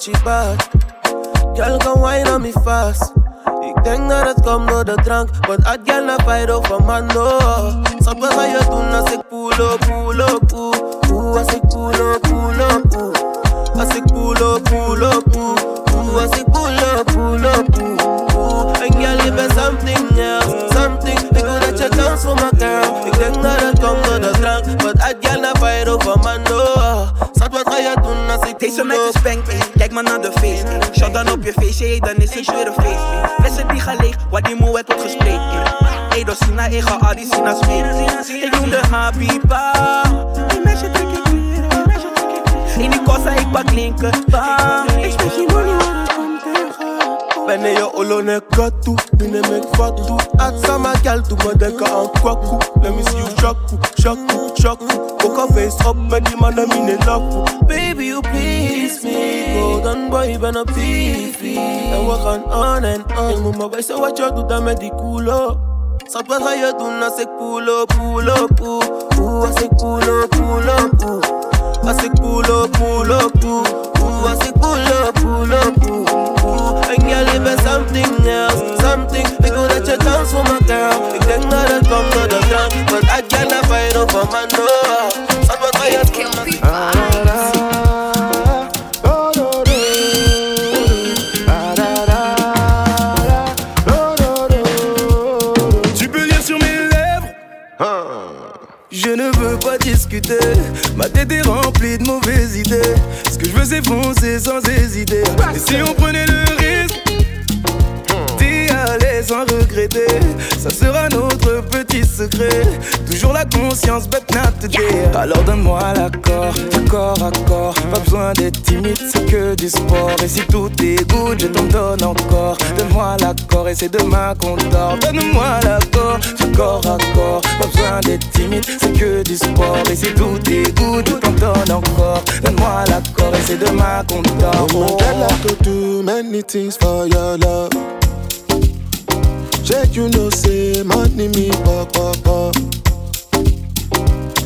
that she bad. Girl, come wine on me fast. Ik denk dat het komt door de drank, want ik girl naar fight over man, no. Zat wat ga je doen als ik pull up, pull up. Ooh, als ik pull up, pull up, ooh. Als ik pull up, pull up, ooh. Ooh, als ik pull up, pull up, ooh. Ooh, en je bent something else, something. Ik wil dat je dans voor me, girl. Ik denk dat het komt door de drank, want ik girl naar fight over man, no. Zat wat ga je doen als ik Deze met de spank, kijk maar naar de face. Shot dan op je face, hey, dan is het weer een feest. Flessen die gaan leeg, wat die moe wordt gespreid. Hey, door Sina, ik ga al die Sina's mee. Ik noem de Habiba. Die meisje trek ik weer, die meisje trek ik weer. In die kossa, ik pak linker. Ik spreek die money, Bene yo olone kotu, bine mek fotu Atsa ma gal tu mwen denka an kwaku Let me see you shoku, shoku, shoku Poker face up, men di man a laku Baby you please me. Golden boy ben a fifi And work on on and on. Yung mama bay se wacho tu da me di kulo Sa tu rayo tu na se kulo, kulo, kulo Ooh, I say kulo, kulo, ooh. I say pull up, pull up, pull. Ooh, I say pull up, pull up, pull. Ooh, I can live something else, something. I go that your dance for my girl. I think not that come to the ground, but I can't fight for my no. I'm a fire, kill me. Besoin d'être timide c'est que du sport. Et si tout est good je t'en donne encore. Donne-moi l'accord et c'est demain qu'on dort. Donne-moi l'accord du corps à corps. Pas besoin d'être timide c'est que du sport. Et si tout est good je t'en donne encore. Donne-moi l'accord et c'est demain qu'on dort. Oh, girl, I could do many things for your love. Check, you know, say money me pop pop pop.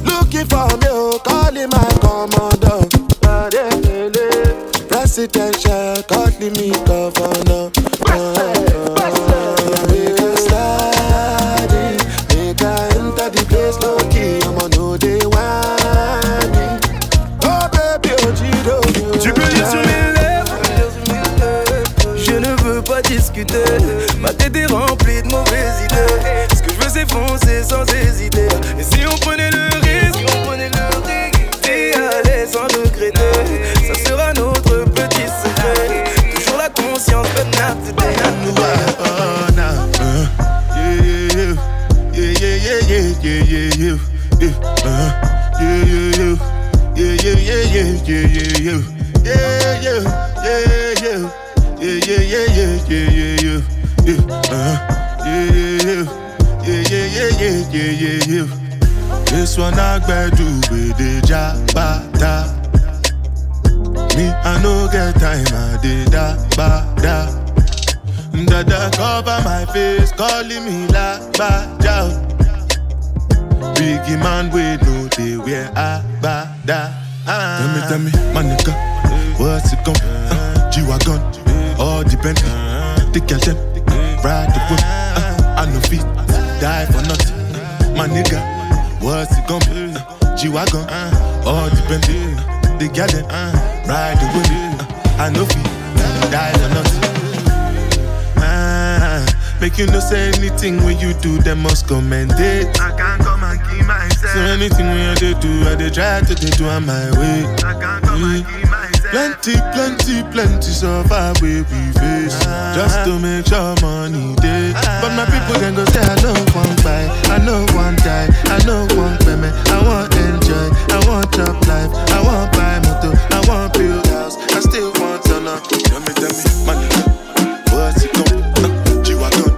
Looking for me, calling my commander. sit and share, cut governor. Uh, but not today Oh, nah. Uh, yeah, yeah, yeah, yeah, yeah, yeah, yeah, yeah, yeah, uh, yeah, yeah, yeah, yeah, yeah, yeah, yeah, yeah, yeah, yeah, yeah, uh, yeah, yeah, yeah, yeah, yeah, yeah. This one I do with the jabata. Me, I no get time, I did da ba da. Dada cover my face, calling me la ba ja. Biggie man, we know they wear a ba da. Tell me, tell me, my nigga, what's it gon' uh, G-Wagon, all the Bentley, the girl them, ride the whip. Uh, I no fit, die for nothing. My nigga, what's it gon' be? Uh, G-Wagon, all the Bentley, the girl them, ride the whip. Uh, I no fit, die for nothing. Ah, make you no say anything when you do, them must commend it. I can't come and keep myself. So anything when I do, I dey try to do on my way. I can't come and keep myself. Plenty, plenty, plenty survive where we face. Just to make sure money day. But my people then go say I know one buy, I know one die, I know one payment. I want enjoy, I want job life, I want buy motor, I want build house, I still want to know. Tell me, tell me, money. What's it gon' uh, G-Wagon,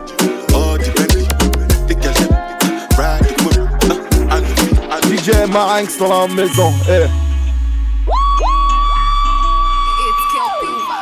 all the Bentley, the girl them, ride the whip, uh, I know, I know. DJ Marinx dans la maison. Eh.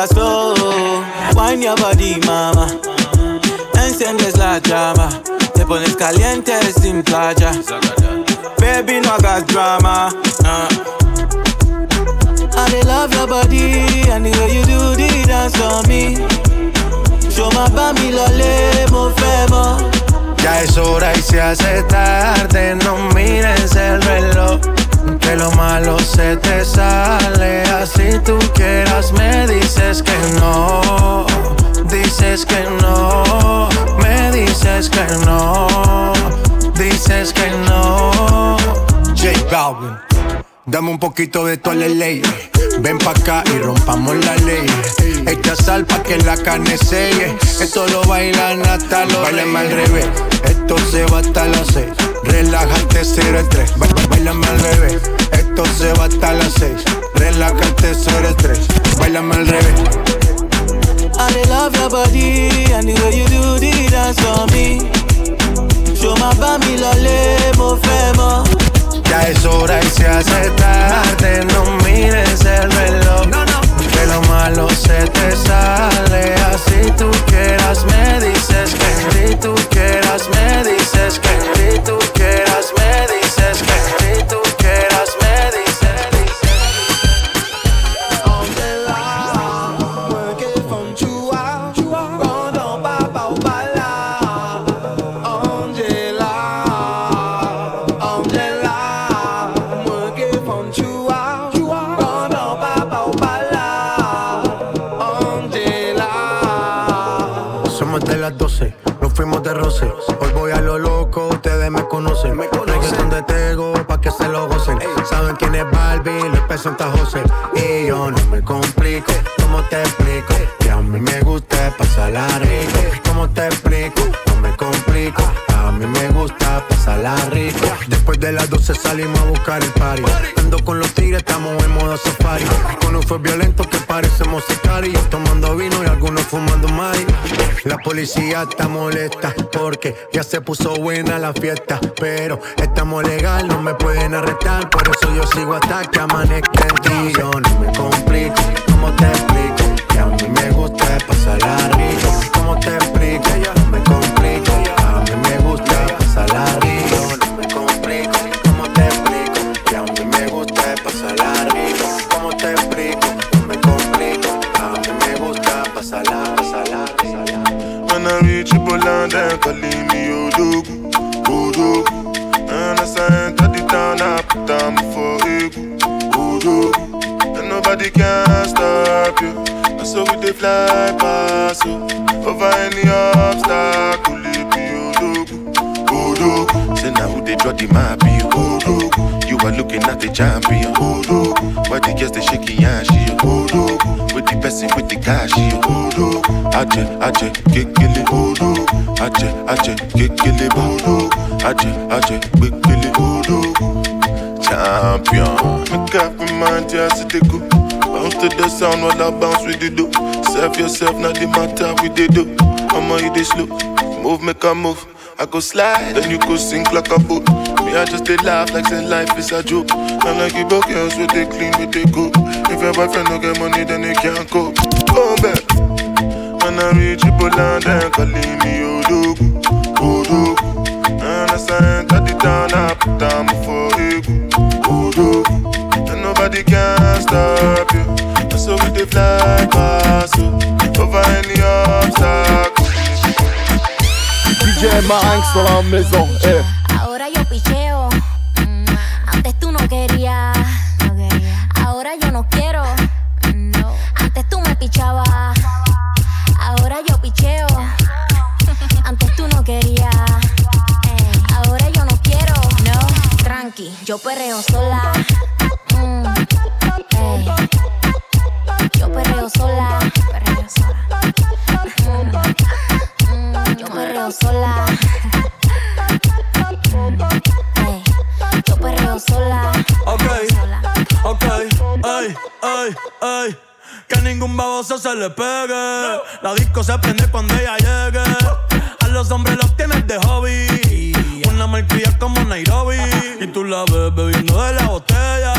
Wine your body, mama. Enciendes la llama. Te pones caliente sin playa. Baby, no hagas drama. Uh. I love your body and the way you do the dance for me. Show my bami lole, mo fẹ́ mọ̀. Ya es hora y se hace tarde, no mires el reloj. Que lo malo se te sale, así tú quieras me dices que no, dices que no, me dices que no, dices que no. J Balvin, dame un poquito de tu ley. Ven pa' acá y rompamos la ley. Echa sal pa' que la carne selle. Esto lo bailan hasta los Bailan al revés. Esto se va hasta las seis. Relájate, cero el tres. Bailame al revés. Esto se va hasta las seis. Relájate, cero el tres. Bailame al revés. I love your body and the way you do the dance for me. Show my bami lole, mo fẹ́ mọ̀. Ya es hora y se hace tarde, no mires el reloj. Lo malo se te sale, así tú quieras me dices que si tú quieras me dices que si tú quieras me dices Presenta José. Y yo no me complico, ¿cómo te 12 salimos a buscar el party. Ando con los tigres, estamos en modo safari. Con un fue violento que parecemos sicarios. Tomando vino y algunos fumando mari. La policía está molesta porque ya se puso buena la fiesta. Pero estamos legal, no me pueden arrestar. Por eso yo sigo hasta que amanezca el día. Yo no me ¿cómo te Aje, aje, kekele, Odogu. Champion, make up my mind, just to go. Bounce to the sound while I bounce with the do. Serve yourself, not the matter with the do. I'ma you this slow, move, make a move. I go slide, then you go sink like a boat. Me, I just they laugh like say life is a joke. And like you broke girls with they clean, with they go. If your boyfriend don't get money, then they can't cope. Go back. When I reach Poland, then calling me Odogu, Odogu. Down, I put down for you. Voodoo, and nobody can stop you. So we dey fly past you, over any obstacle. DJ Marinx dans la maison, eh. Yo perreo sola. Mm, ey. Yo perreo sola. Perreo sola. Mm, mm, yo perreo sola. Ey, Yo perreo sola. Ok, sola. ok, ay, ay, ay. Que ningún baboso se le pegue. La disco se prende cuando ella llegue. A los hombres los tienes de hobby. Una malcria como Nairobi. Bebiendo de la botella.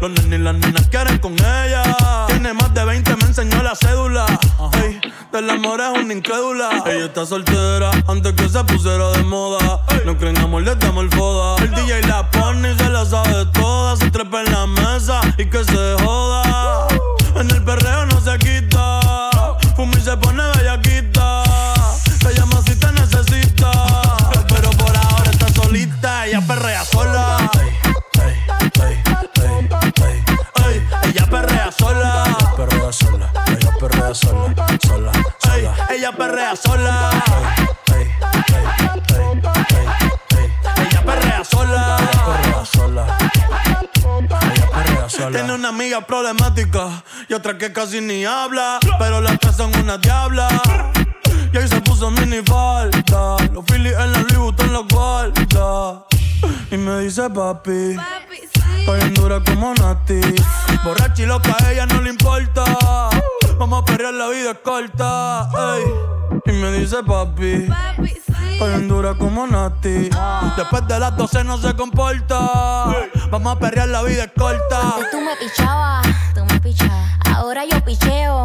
Los nenes y las nenas quieren con ella. Tiene más de 20, me enseñó la cédula. Ey, del amor es una incrédula. Ella está soltera antes que se pusiera de moda. No creen amor, le damos el foda. El DJ la pone y se la sabe toda. Perrea sola. Ella perrea sola. Perrea sola. Ella perrea sola. Tiene una amiga problemática y otra que casi ni habla. Pero las tres son una diabla. Y ahí se puso mini falta. Los Phillies en la Louis Vuitton los guarda. Y me dice papi. Estoy en dura como Nati. Borracha y loca, a ella no le importa. Vamos a perrear, la vida es corta. ey. Y me dice papi. Estoy en dura como Nati. Después de las 12 no se comporta. Vamos a perrear, la vida es corta. Antes tú me pichabas, tú me pichabas. Ahora yo picheo.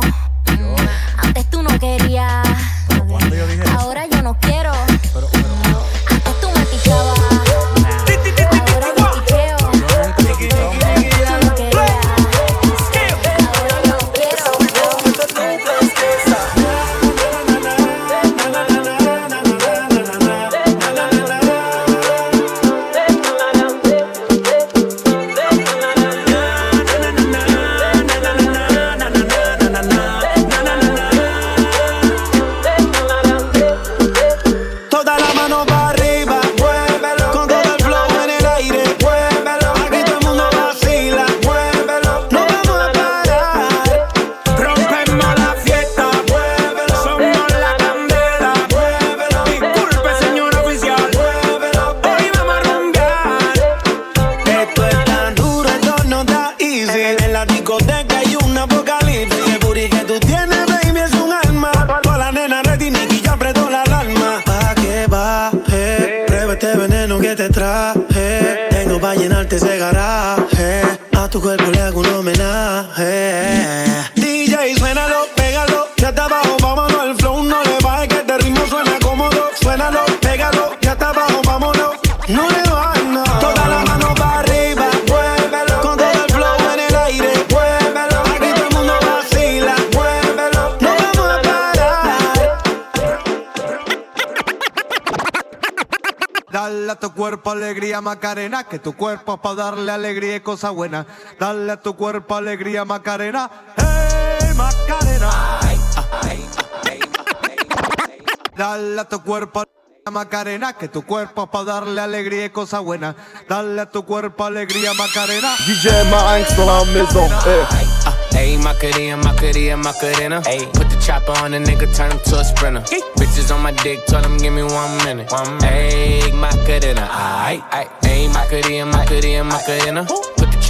Alegría Macarena, que tu cuerpo es para darle alegría y cosa buena. Dale a tu cuerpo alegría Macarena, hey Macarena. Dale a tu cuerpo alegría, Macarena, que tu cuerpo es para darle alegría y cosa buena. Dale a tu cuerpo alegría Macarena. DJ dans la maison. Ayy, Macarena, Macarena, Macarena. Ayy, put the chopper on a nigga, turn him to a sprinter. Bitches on my dick, tell him give me one minute. One minute. Ayy, Macarena, aight. Ayy, Macarena, Macarena, Macarena. The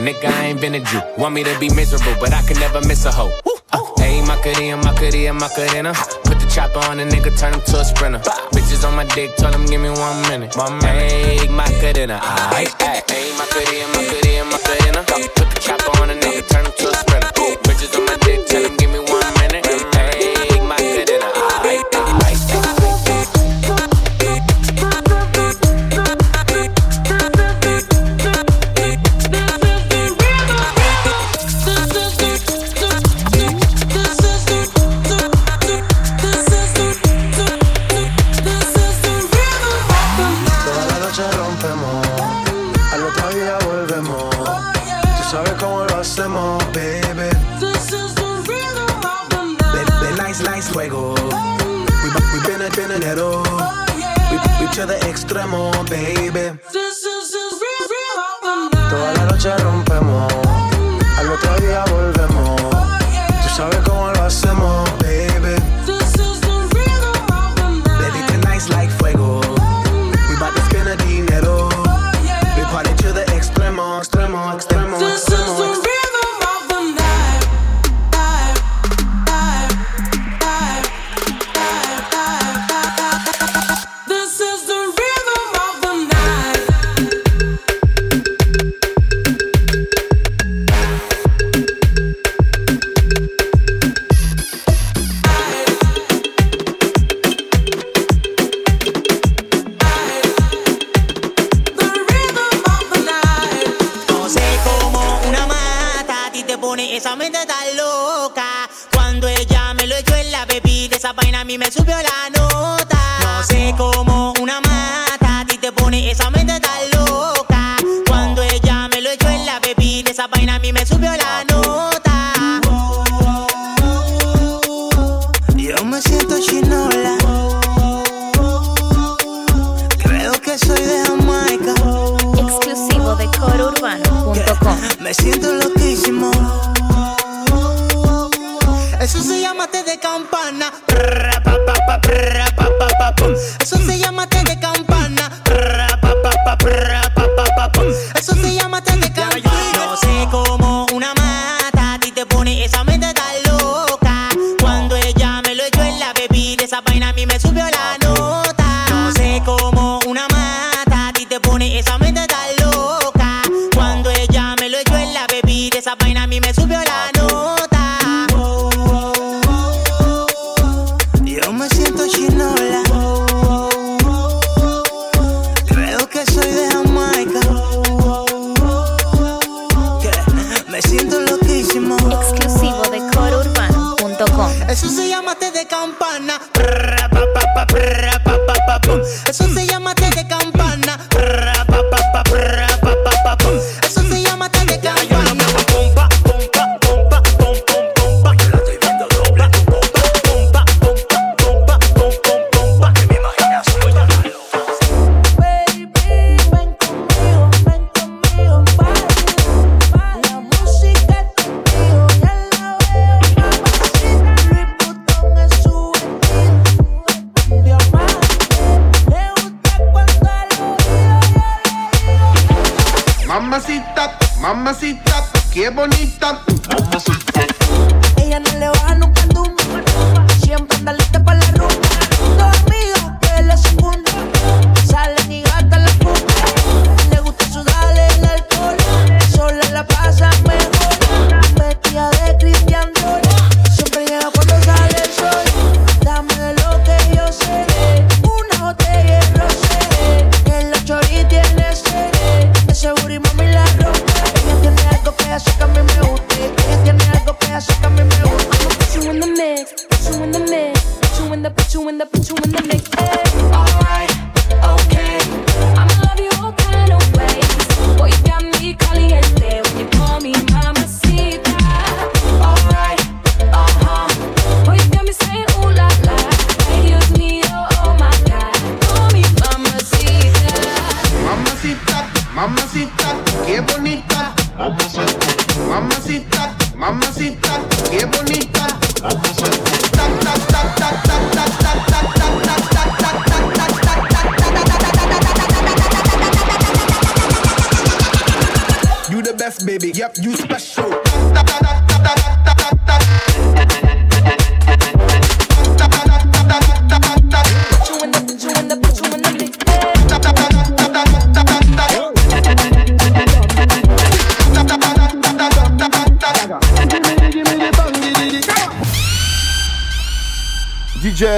Nigga, I ain't been a Jew. Want me to be miserable, but I can never miss a hoe. Uh, hey, Macarena, Macarena, Macarena. Put the chopper on a nigga, turn him to a sprinter. Bitches on my dick, tell him give me one minute. One minute. Hey, Macarena. Ay, ay, hey, Macarena, Macarena, Macarena. Put the chopper on a nigga, turn him to a sprinter. Bitches on my dick, tell him give me one minute. To the extremo, baby. Toda la noche rompemos, al otro día volvemos. Tú sabes cómo lo hacemos,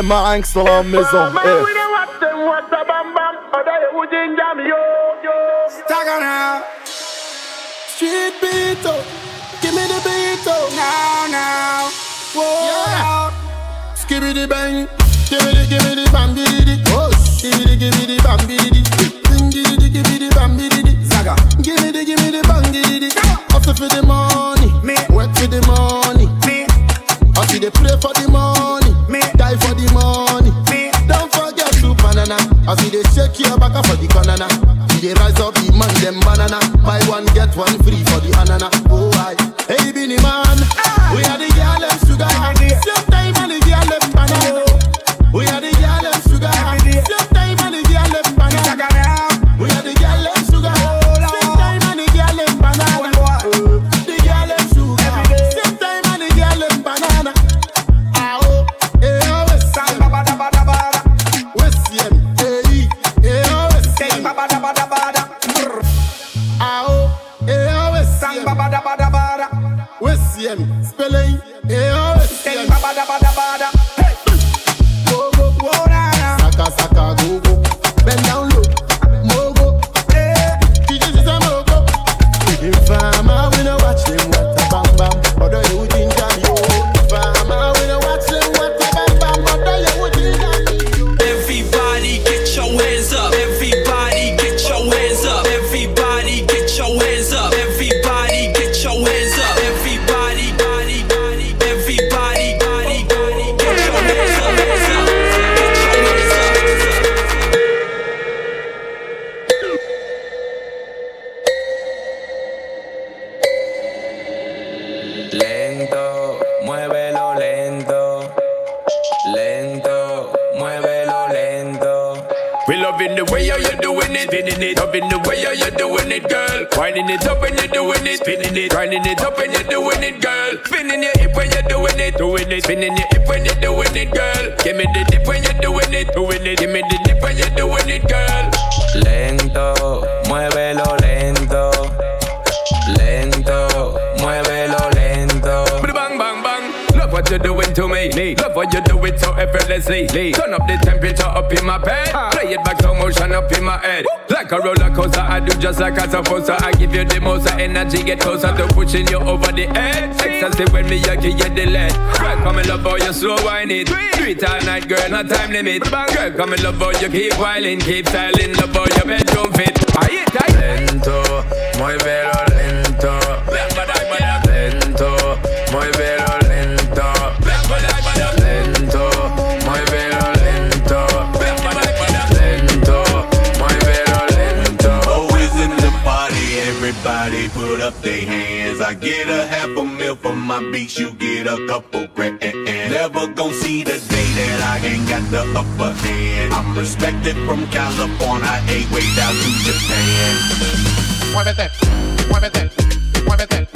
ma angst à la maison. Eh. energy get close after pushing you over the edge. Excessive when me you give the lead. Girl, come in love how you slow wine it. Three it all night, girl, no time limit. Girl, come in love how you keep whiling, keep styling, love how your bedroom fit. I get a half a mil for my beats, you get a couple grand. Never gon' see the day that I ain't got the upper hand. I'm respected from California, eight way down to Japan. Muévete, muévete, that.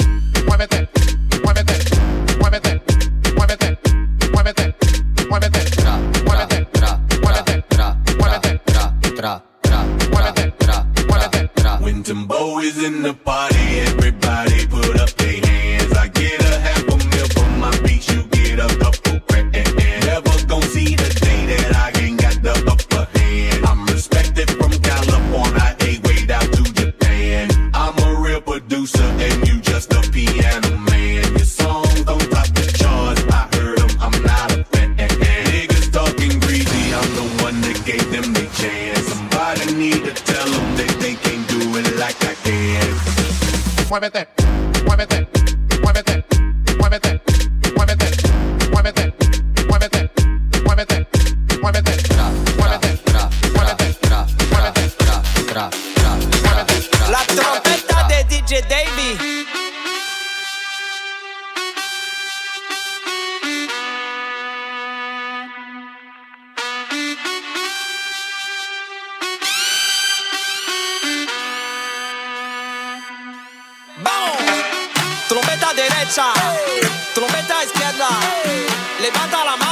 trompeta derecha, trompeta izquierda, levanta la mano.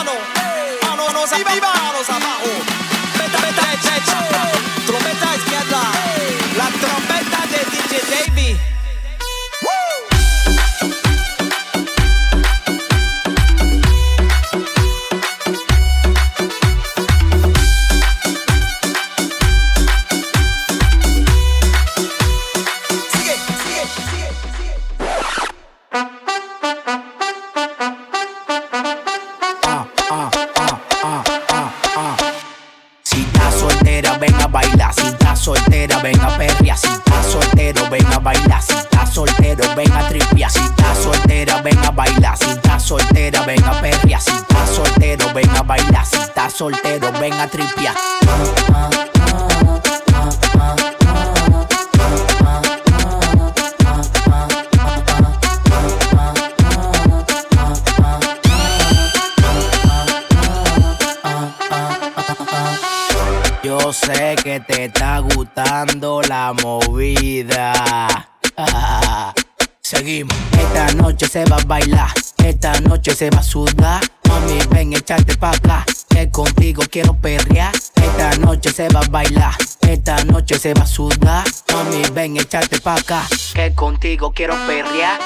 quiero perrear. Ya.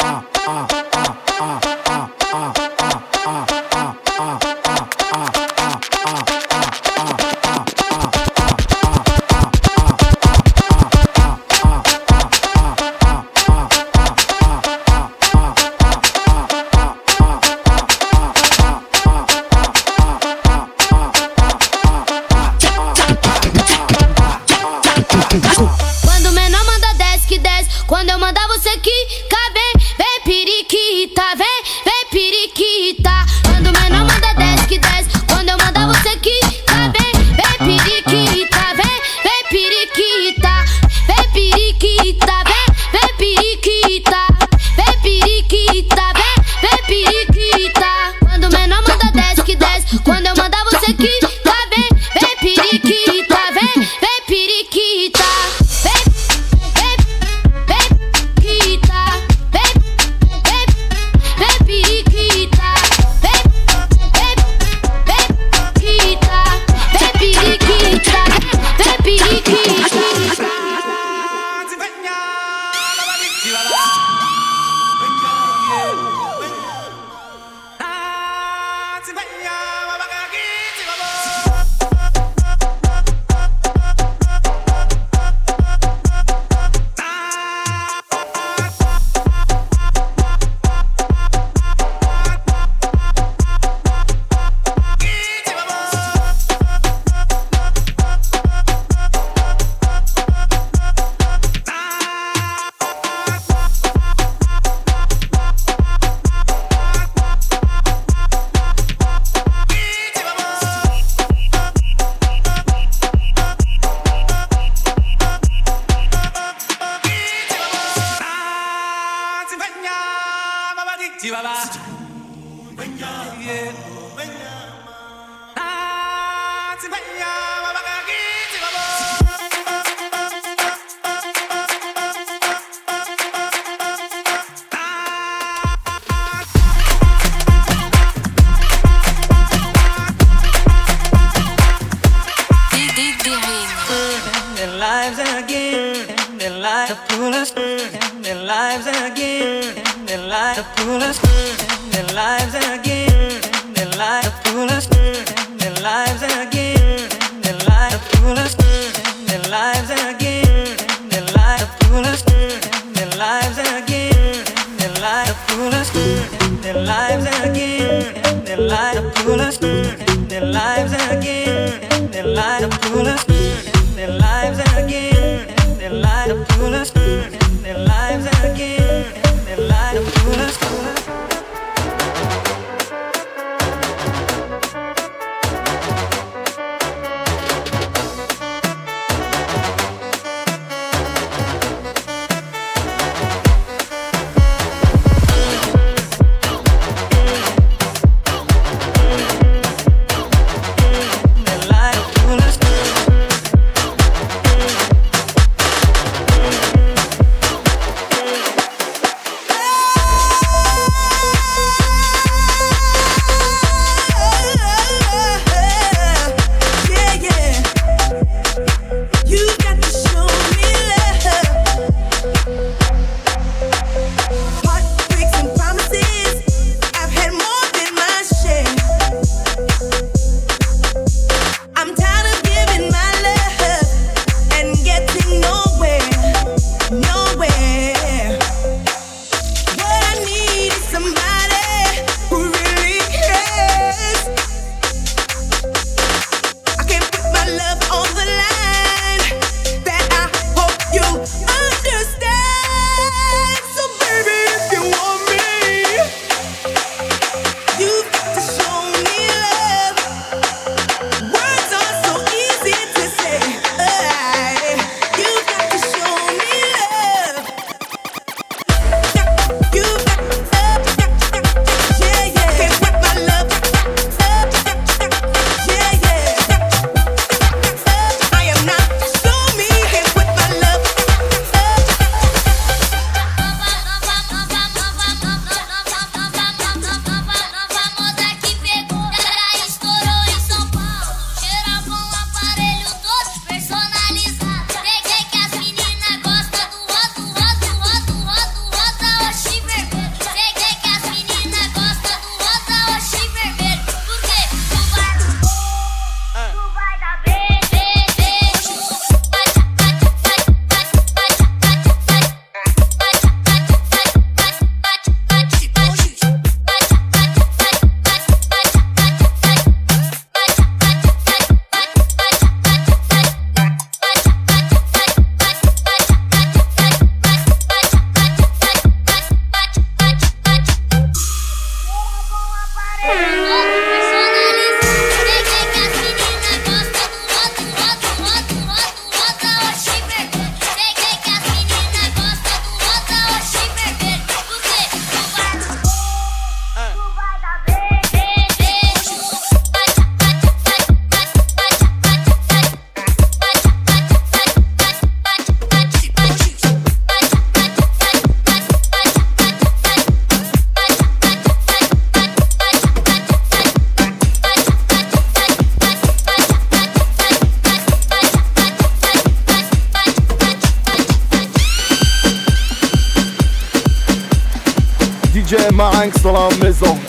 Ah, ah, ah, ah.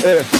Maison.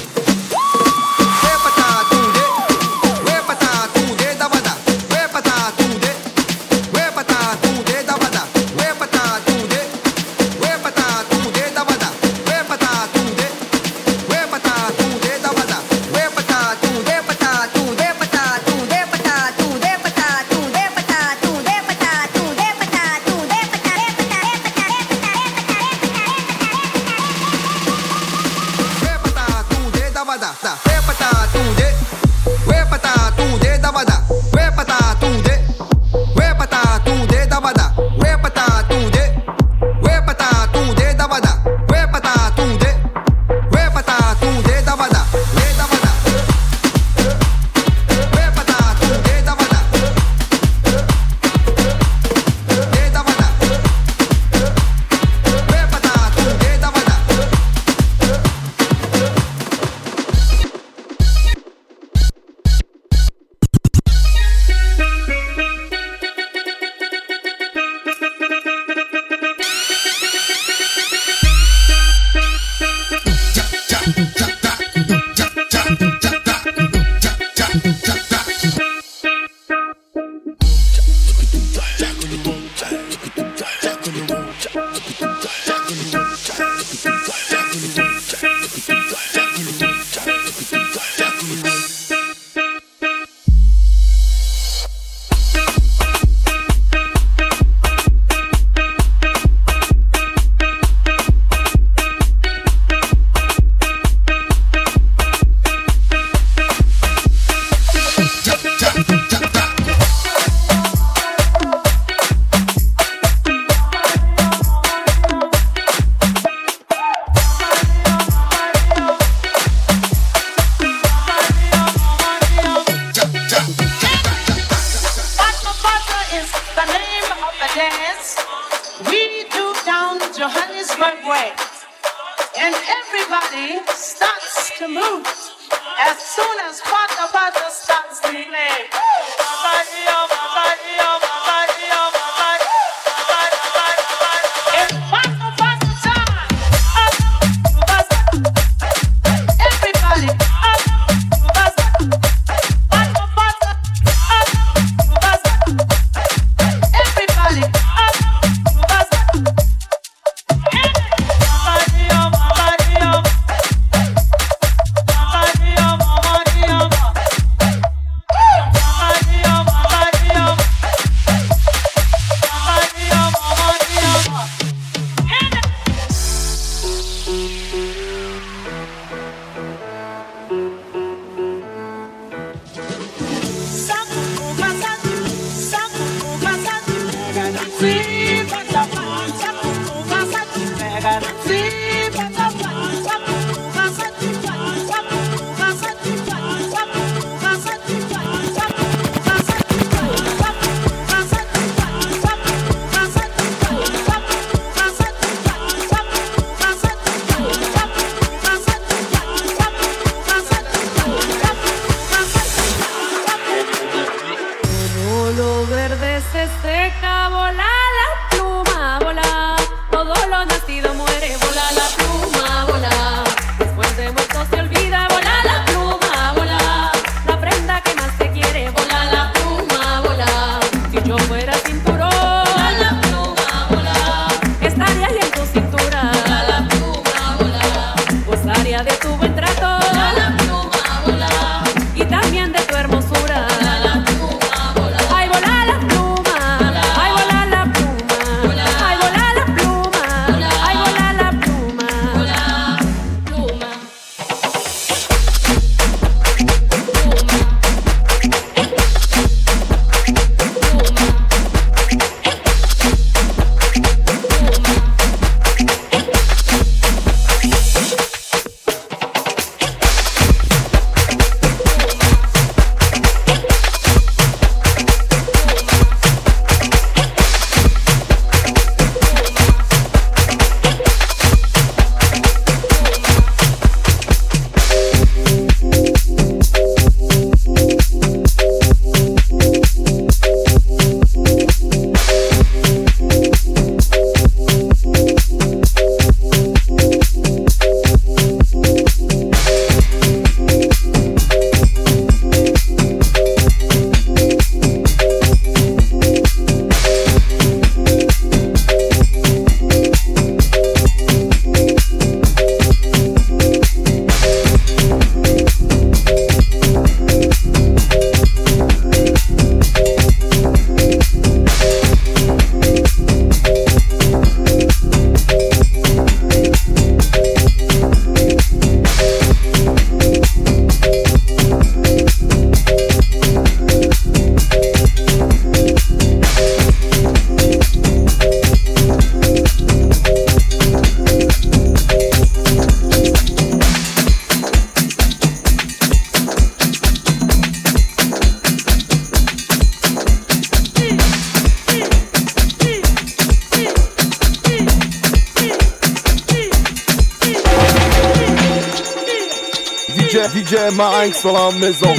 Dans la maison.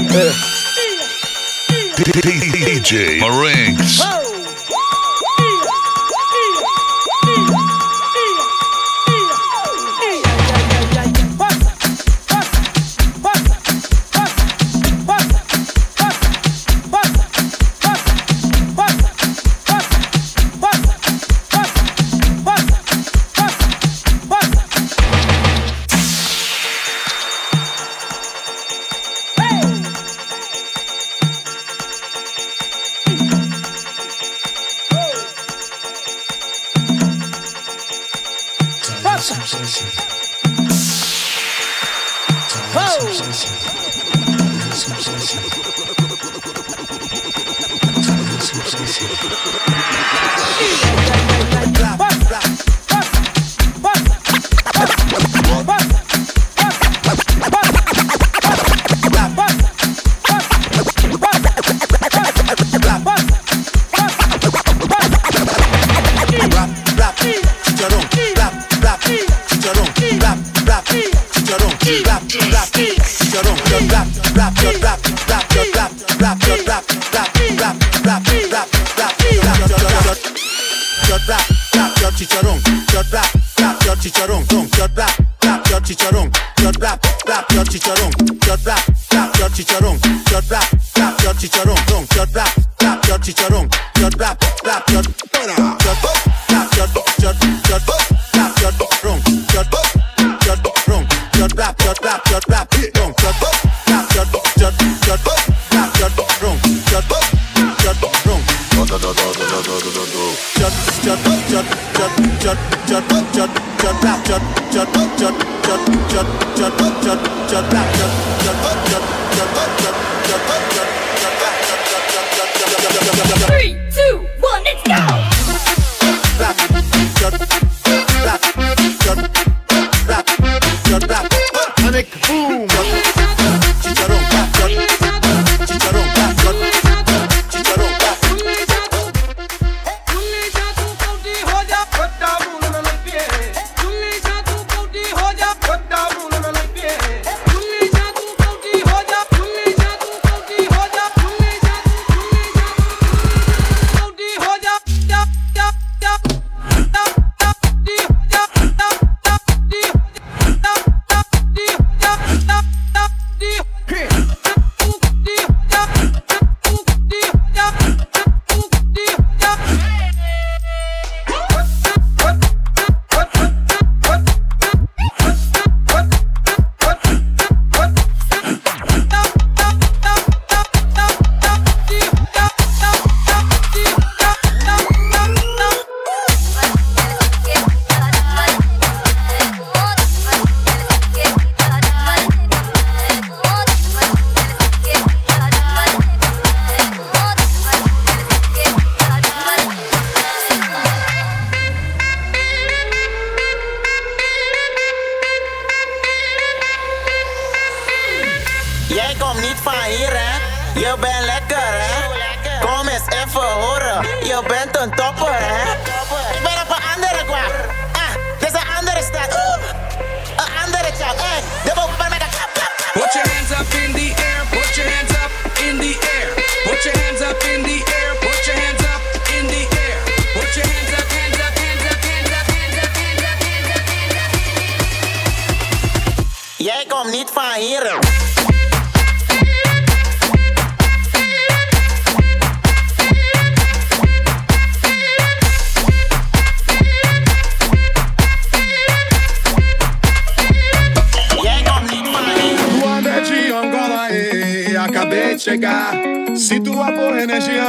DJ Marinx.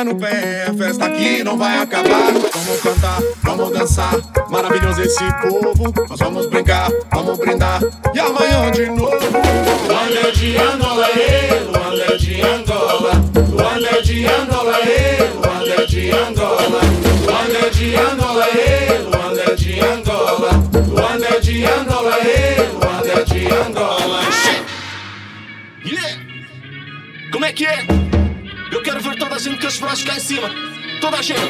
No pé, a festa aqui não vai acabar. Vamos cantar, vamos dançar, maravilhoso esse povo. Nós vamos brincar, vamos brindar, e amanhã de novo. Luanda de Angola, ei, Luanda de Angola. Luanda de Angola, ei, Luanda de Angola. Luanda de Angola, ei, Luanda de Angola. Luanda de Angola, Luanda de Angola. Yeah! Como é que é? Toda a gente com os braços cá em cima. Toda a gente.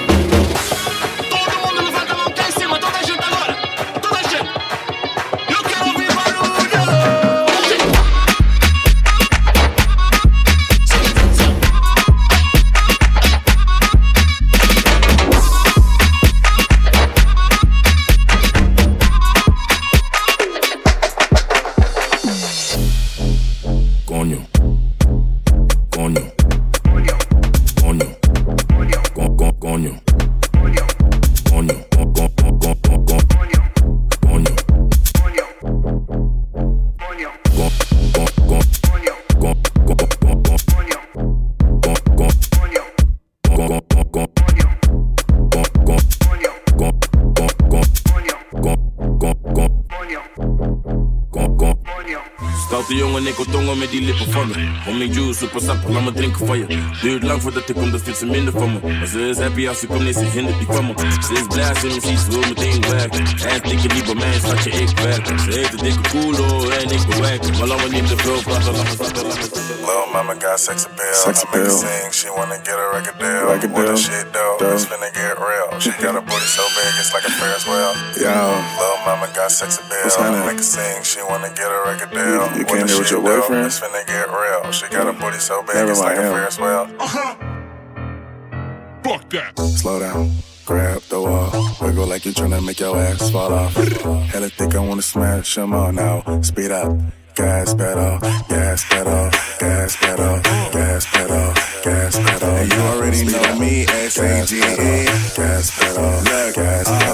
belli met die lippen van me. Om mijn juice, super sap, laat me drinken van je. Duurt lang voordat ik kom, dan vindt ze minder van me. Maar ze is happy als ze komt, nee, ze hindert die van me. Ze is blij als ze me ziet, ze wil meteen werken. En dikke niet bij mij, schatje, ik werk. Ze heeft een dikke koelo en ik bewerk. Maar laat me niet te veel praten, laat me zakken, laat me zakken. Little mama got sex appeal. Sex I make her sing. She wanna get a record deal. Record What deal. the shit though? It's finna get real. She got a booty so big it's like a Ferris wheel. Yo. Little mama got sex appeal. I make her sing. She wanna get a record deal. You What came the here with shit your though? boyfriend? It's finna get real. She got a booty so big Never it's like mind a him. Ferris wheel. Uh-huh. Fuck that. Slow down. grab the wall. Wiggle like you're tryna make your ass fall off. Hella think I wanna smash them all now. Speed up. Gas pedal, gas pedal, gas pedal, gas pedal, gas pedal. And you already know me, S-A-G-E. Gas pedal, gas uh,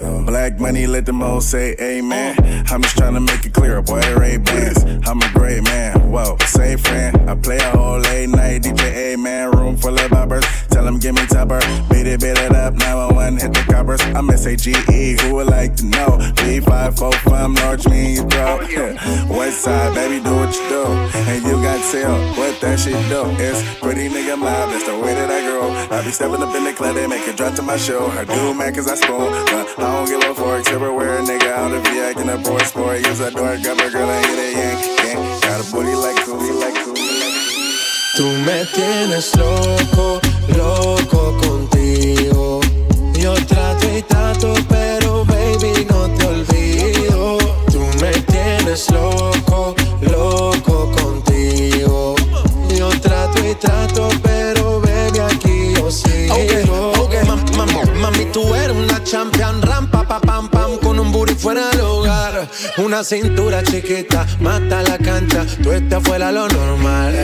pedal. Black money, let them all say amen. I'm just trying to make it clear, boy, Ray Bans. I'm a great man, whoa, say friend. I play a whole late night DJ, amen. Room full of boppers, tell them give me topper. Beat it, beat it up, now I want hit the coppers. I'm S-A-G-E, who would like to know? B545, from North, me in throat. West side, baby, do what you do. And you got tell what that shit do. It's pretty nigga mob, that's the way that I grow. I be stepping up in the club, they make it drop to my show. I do mad cause I spoon, but I don't give a fork. Everywhere, nigga, out if you acting a poor sport. Use a door, grab a girl and hit a yank. Got a booty like Cooley, like Cooley. Tú me tienes loco, loco contigo. Yo trato y trato, pero baby no te olvido. Tú me tienes loco, loco contigo. Yo trato y trato, pero baby aquí yo sigo. Ok, ok, mam- mam- mami, tú eres una champion, rampa, pa, pam, pam, con un booty fuera del hogar. Una cintura chiquita, mata la cancha, tú estás fuera lo normal.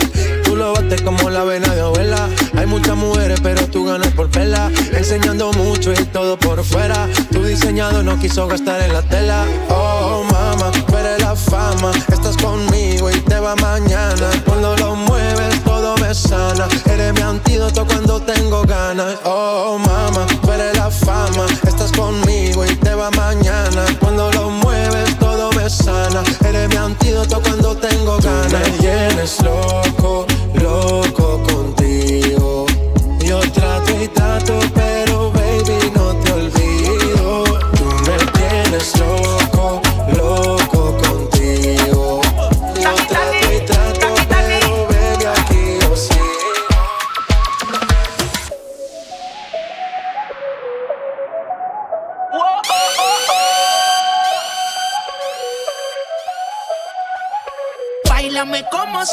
Como la vena de abuela. Hay muchas mujeres, pero tú ganas por vela. Enseñando mucho y todo por fuera. Tu diseñado no quiso gastar en la tela. Oh, mama, eres la fama. Estás conmigo y te va mañana. Cuando lo mueves, todo me sana. Eres mi antídoto cuando tengo ganas. Oh, mama, eres la fama. Estás conmigo y te va mañana. Cuando lo mueves, todo sana. Eres mi antídoto cuando tengo ganas. Me tienes loco, loco contigo. Yo trato y trato, pero baby no te olvido. Tú me tienes loco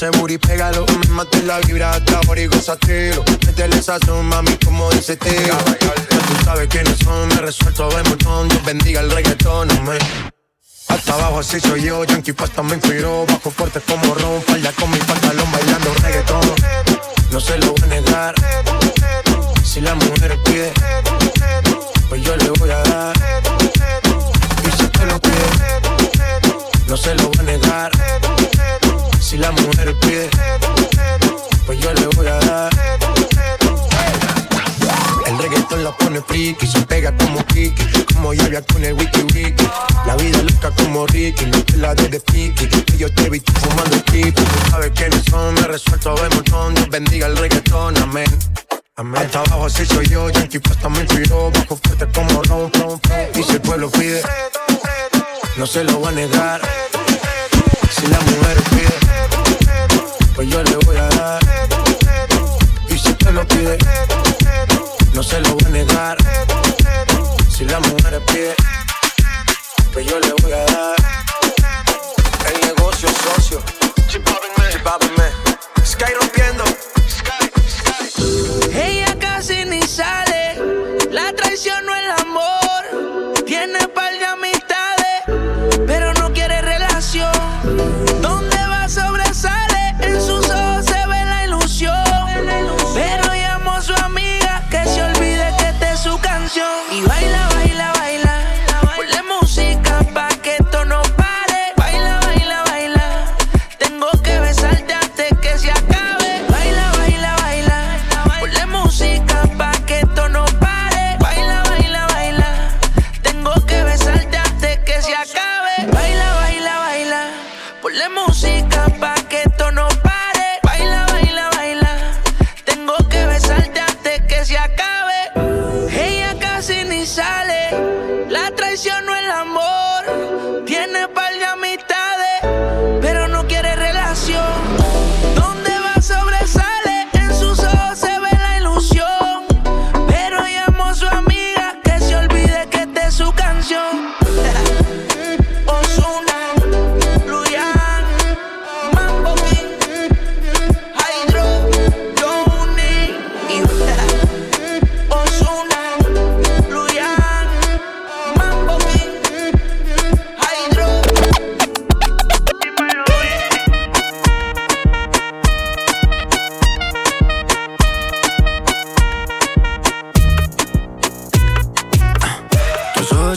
ese booty, pégalo. Me maté la vibra hasta por y gozatelo. Métele esa mami, como dice tío. Ya tú sabes quiénes son, me resuelto de montón. Dios bendiga el reggaetón, hombre. Hasta abajo así soy yo, Yankee Pasta me inspiró Bajo fuerte como Ron, falda con mi pantalón bailando reggaetón No se lo voy a negar Si la mujer pide Pues yo le voy a dar Y si te lo pide No se lo voy a negar Si la mujer pide Pues yo le voy a dar el reggaetón la pone friki, se pega como Kiki, como Yavia con el wiki wiki. La vida loca como Ricky, no te la de de piqui. Que yo te vi fumando el pipi, tú sabes quiénes son, me resuelto de montón. Dios bendiga el reggaetón, amén. Amén. Hasta abajo así soy yo, Yankee Pasta me inspiró, bajo fuerte como Ron, Ron. Y si el pueblo pide, no se lo va a negar. Si la mujer pide, pues yo le voy a dar.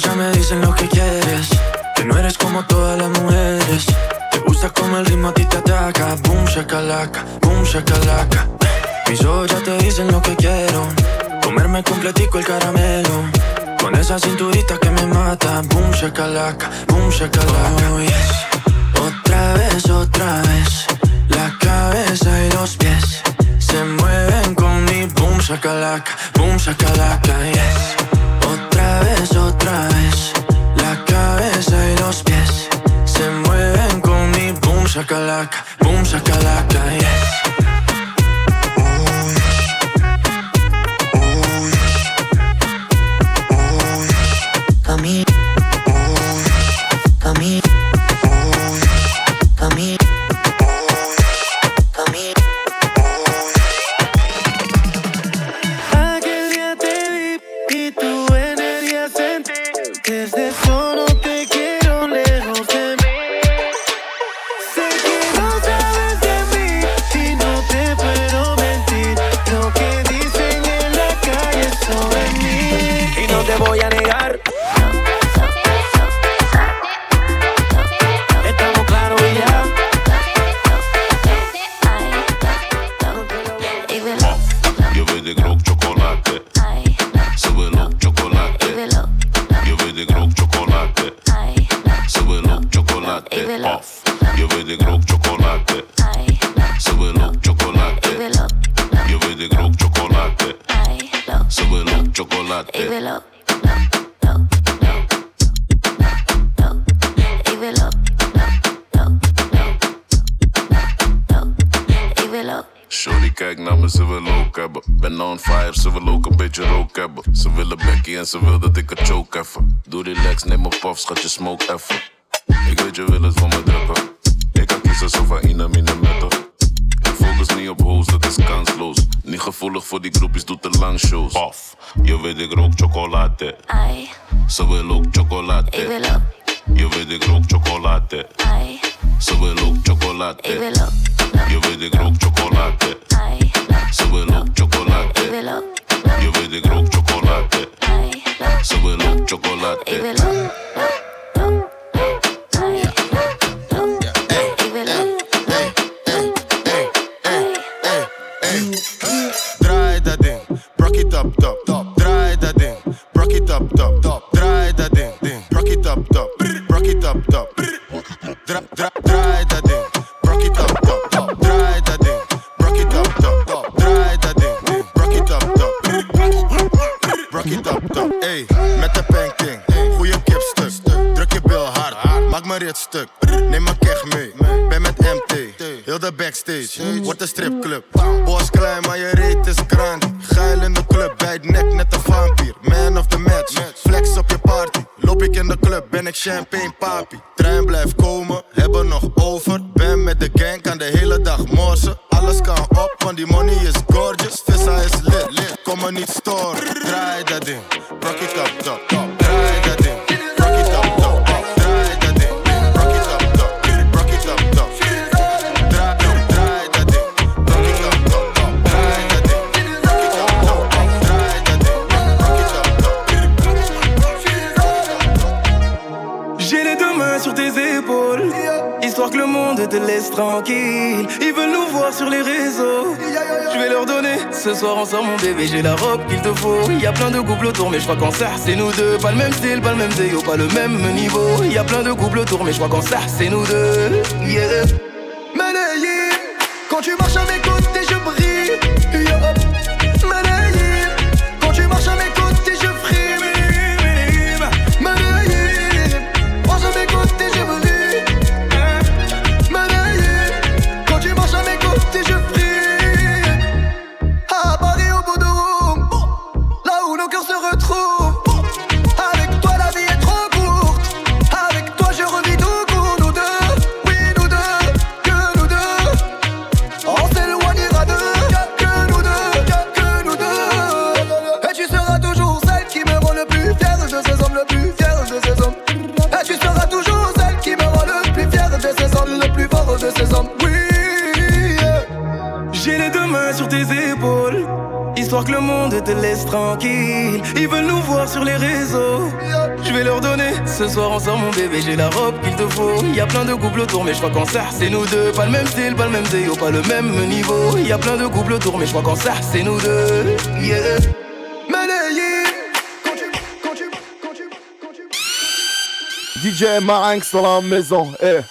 Ya me dicen lo que quieres. Que no eres como todas las mujeres. Te gusta como el ritmo a ti te ataca. Boom, shakalaka, boom, shakalaka. Mis ojos ya te dicen lo que quiero. Comerme completico el caramelo. Con esa cinturita que me mata. Boom, shakalaka, boom, shakalaka. Oh, yes. Otra vez, otra vez. La cabeza y los pies se mueven con mi boom, shakalaka, boom, shakalaka, yes. Shakalaka, boom shakalaka, yes. Ze wil ook hebben. Ben on fire, ze wil ook een beetje rook hebben. Ze willen Becky en ze wil dat ik het choke even. Doe relax, neem een puff, schat je smoke even. Ik weet je wil het van me drukken. Ik kan kiezen zo van in een meter. Ik focus niet op hoes, dat is kansloos. Niet gevoelig voor die groepjes, doet te lang shows. Off, je weet ik rook chocolade. Ze wil ook chocolade. Je weet ik rook chocolade. Ze wil ook chocolade. Je weet ik rook chocolade. Ze wil ook chocolade. Je weet ik rook chocolade. Ze wil ook chocolade. Draai dat ding, rock it up, Draai dat ding, rock it up, up, up, draai dat ding, rock it up, up, top. Draai dat ding, rock it up, top. Rock it up. Ey, met de painting, goeie kipstuk. Druk je bil hard, maak me rit stuk. Neem mijn keg mee, backstage. Wordt een stripclub. Bos klein, maar je reet is grand. Geil in de club, bij het nek net ik in de club, ben ik champagne papi. Trein blijft komen, hebben nog over. Ben met de gang, kan de hele dag morsen. Alles kan op, want die money is gorgeous. Vissa is lit, lit, kom me niet storen. Tranquille. Ils veulent nous voir sur les réseaux. Je vais leur donner ce soir ensemble mon bébé, j'ai la robe qu'il te faut. Y a plein de couples autour, mais je crois qu'en ça c'est nous deux. Pas le même style, pas le même déo, pas le même niveau. Y a plein de couples autour, mais je crois qu'en ça c'est nous deux. Yeah. Quand tu marches à plein de couples autour, mais je crois qu'en ça, c'est nous deux. Pas le même style, pas le même déo, pas le même niveau. Y a plein de couples autour, mais je crois qu'en ça, c'est nous deux. Yeah. DJ Marinx dans la maison. Eh.